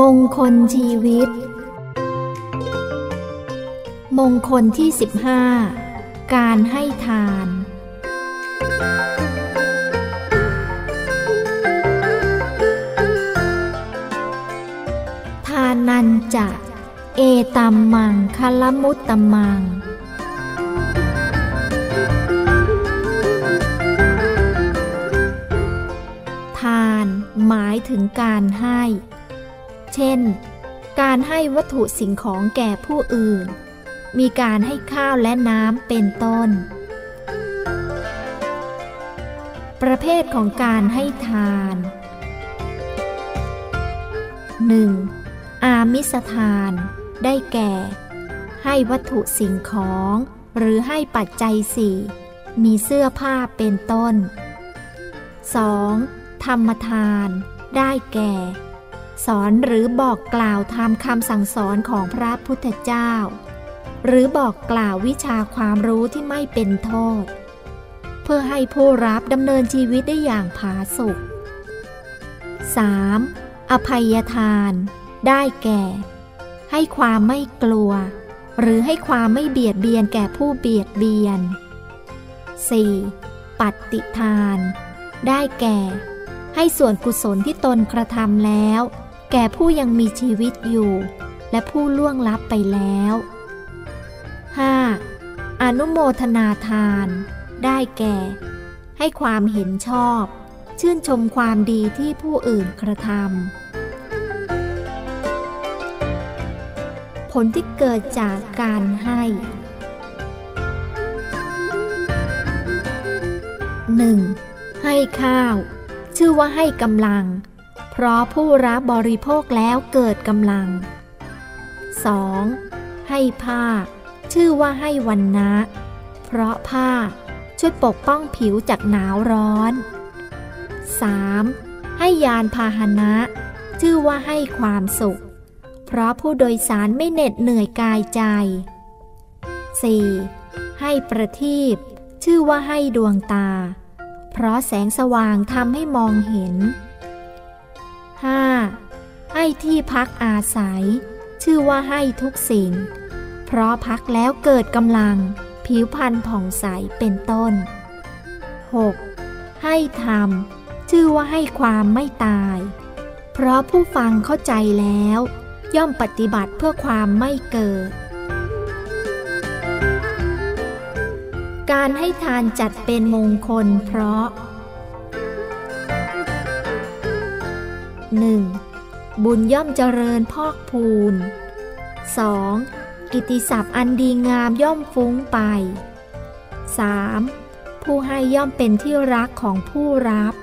มงคลชีวิต มงคลที่ 15 การให้ทาน ทานันจะ เอตัมมังคลมุตตมังทานหมายถึงการให้ เช่น การให้วัตถุสิ่งของแก่ผู้อื่น มีการให้ข้าวและน้ำเป็นต้น ประเภทของการให้ทาน 1. อามิสทาน ได้แก่ ให้วัตถุสิ่งของ หรือให้ปัจจัยสี่มีเสื้อผ้าเป็นต้น 2. ธรรมทาน ได้แก่ สอนหรือบอกกล่าวทำคำสั่งสอนของพระพุทธเจ้า หรือบอกกล่าววิชาความรู้ที่ไม่เป็นโทษ เพื่อให้ผู้รับดำเนินชีวิตได้อย่างผาสุก 3. อภัยทาน ได้แก่ ให้ความไม่กลัว หรือให้ความไม่เบียดเบียนแก่ผู้เบียดเบียน 4. ปัตติทาน ได้แก่ ให้ส่วนกุศลที่ตนกระทำแล้ว แก่ผู้ยังมีชีวิตอยู่ และผู้ล่วงลับไปแล้ว 5. อนุโมทนาทาน ได้แก่ ให้ความเห็นชอบ ชื่นชมความดีที่ผู้อื่นกระทำผลที่เกิดจากการให้ 1. ให้ข้าว ชื่อว่าให้กำลัง เพราะผู้รับบริโภคแล้วเกิดกำลัง 2. ให้ผ้า ชื่อว่าให้วันนะเพราะผ้าช่วยปกป้องผิวจากหนาวร้อน 3. ให้ยานพาหนะ ชื่อว่าให้ความสุข เพราะผู้โดยสารไม่เหน็ดเหนื่อยกายใจ 4. ให้ประทีปชื่อว่าให้ดวงตา เพราะแสงสว่างทำให้มองเห็น 5. ให้ที่พักอาศัย ชื่อว่าให้ทุกสิ่ง เพราะพักแล้วเกิดกำลัง ผิวพรรณผ่องใสเป็นต้น 6. ให้ธรรม ชื่อว่าให้ความไม่ตาย เพราะผู้ฟังเข้าใจแล้ว ย่อมปฏิบัติเพื่อความไม่เกิด การให้ทานจัดเป็นมงคลเพราะ 1. บุญย่อมเจริญพอกพูน 2. กิติศัพท์อันดีงามย่อมฟุ้งไป 3. ผู้ให้ย่อมเป็นที่รักของผู้รับ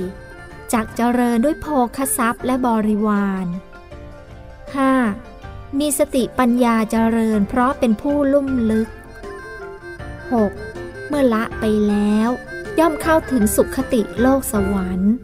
4. จักเจริญด้วยโภคทรัพย์และบริวาร 5. มีสติปัญญาเจริญเพราะเป็นผู้ลุ่มลึก 6. เมื่อละไปแล้ว ย่อมเข้าถึงสุขติโลกสวรรค์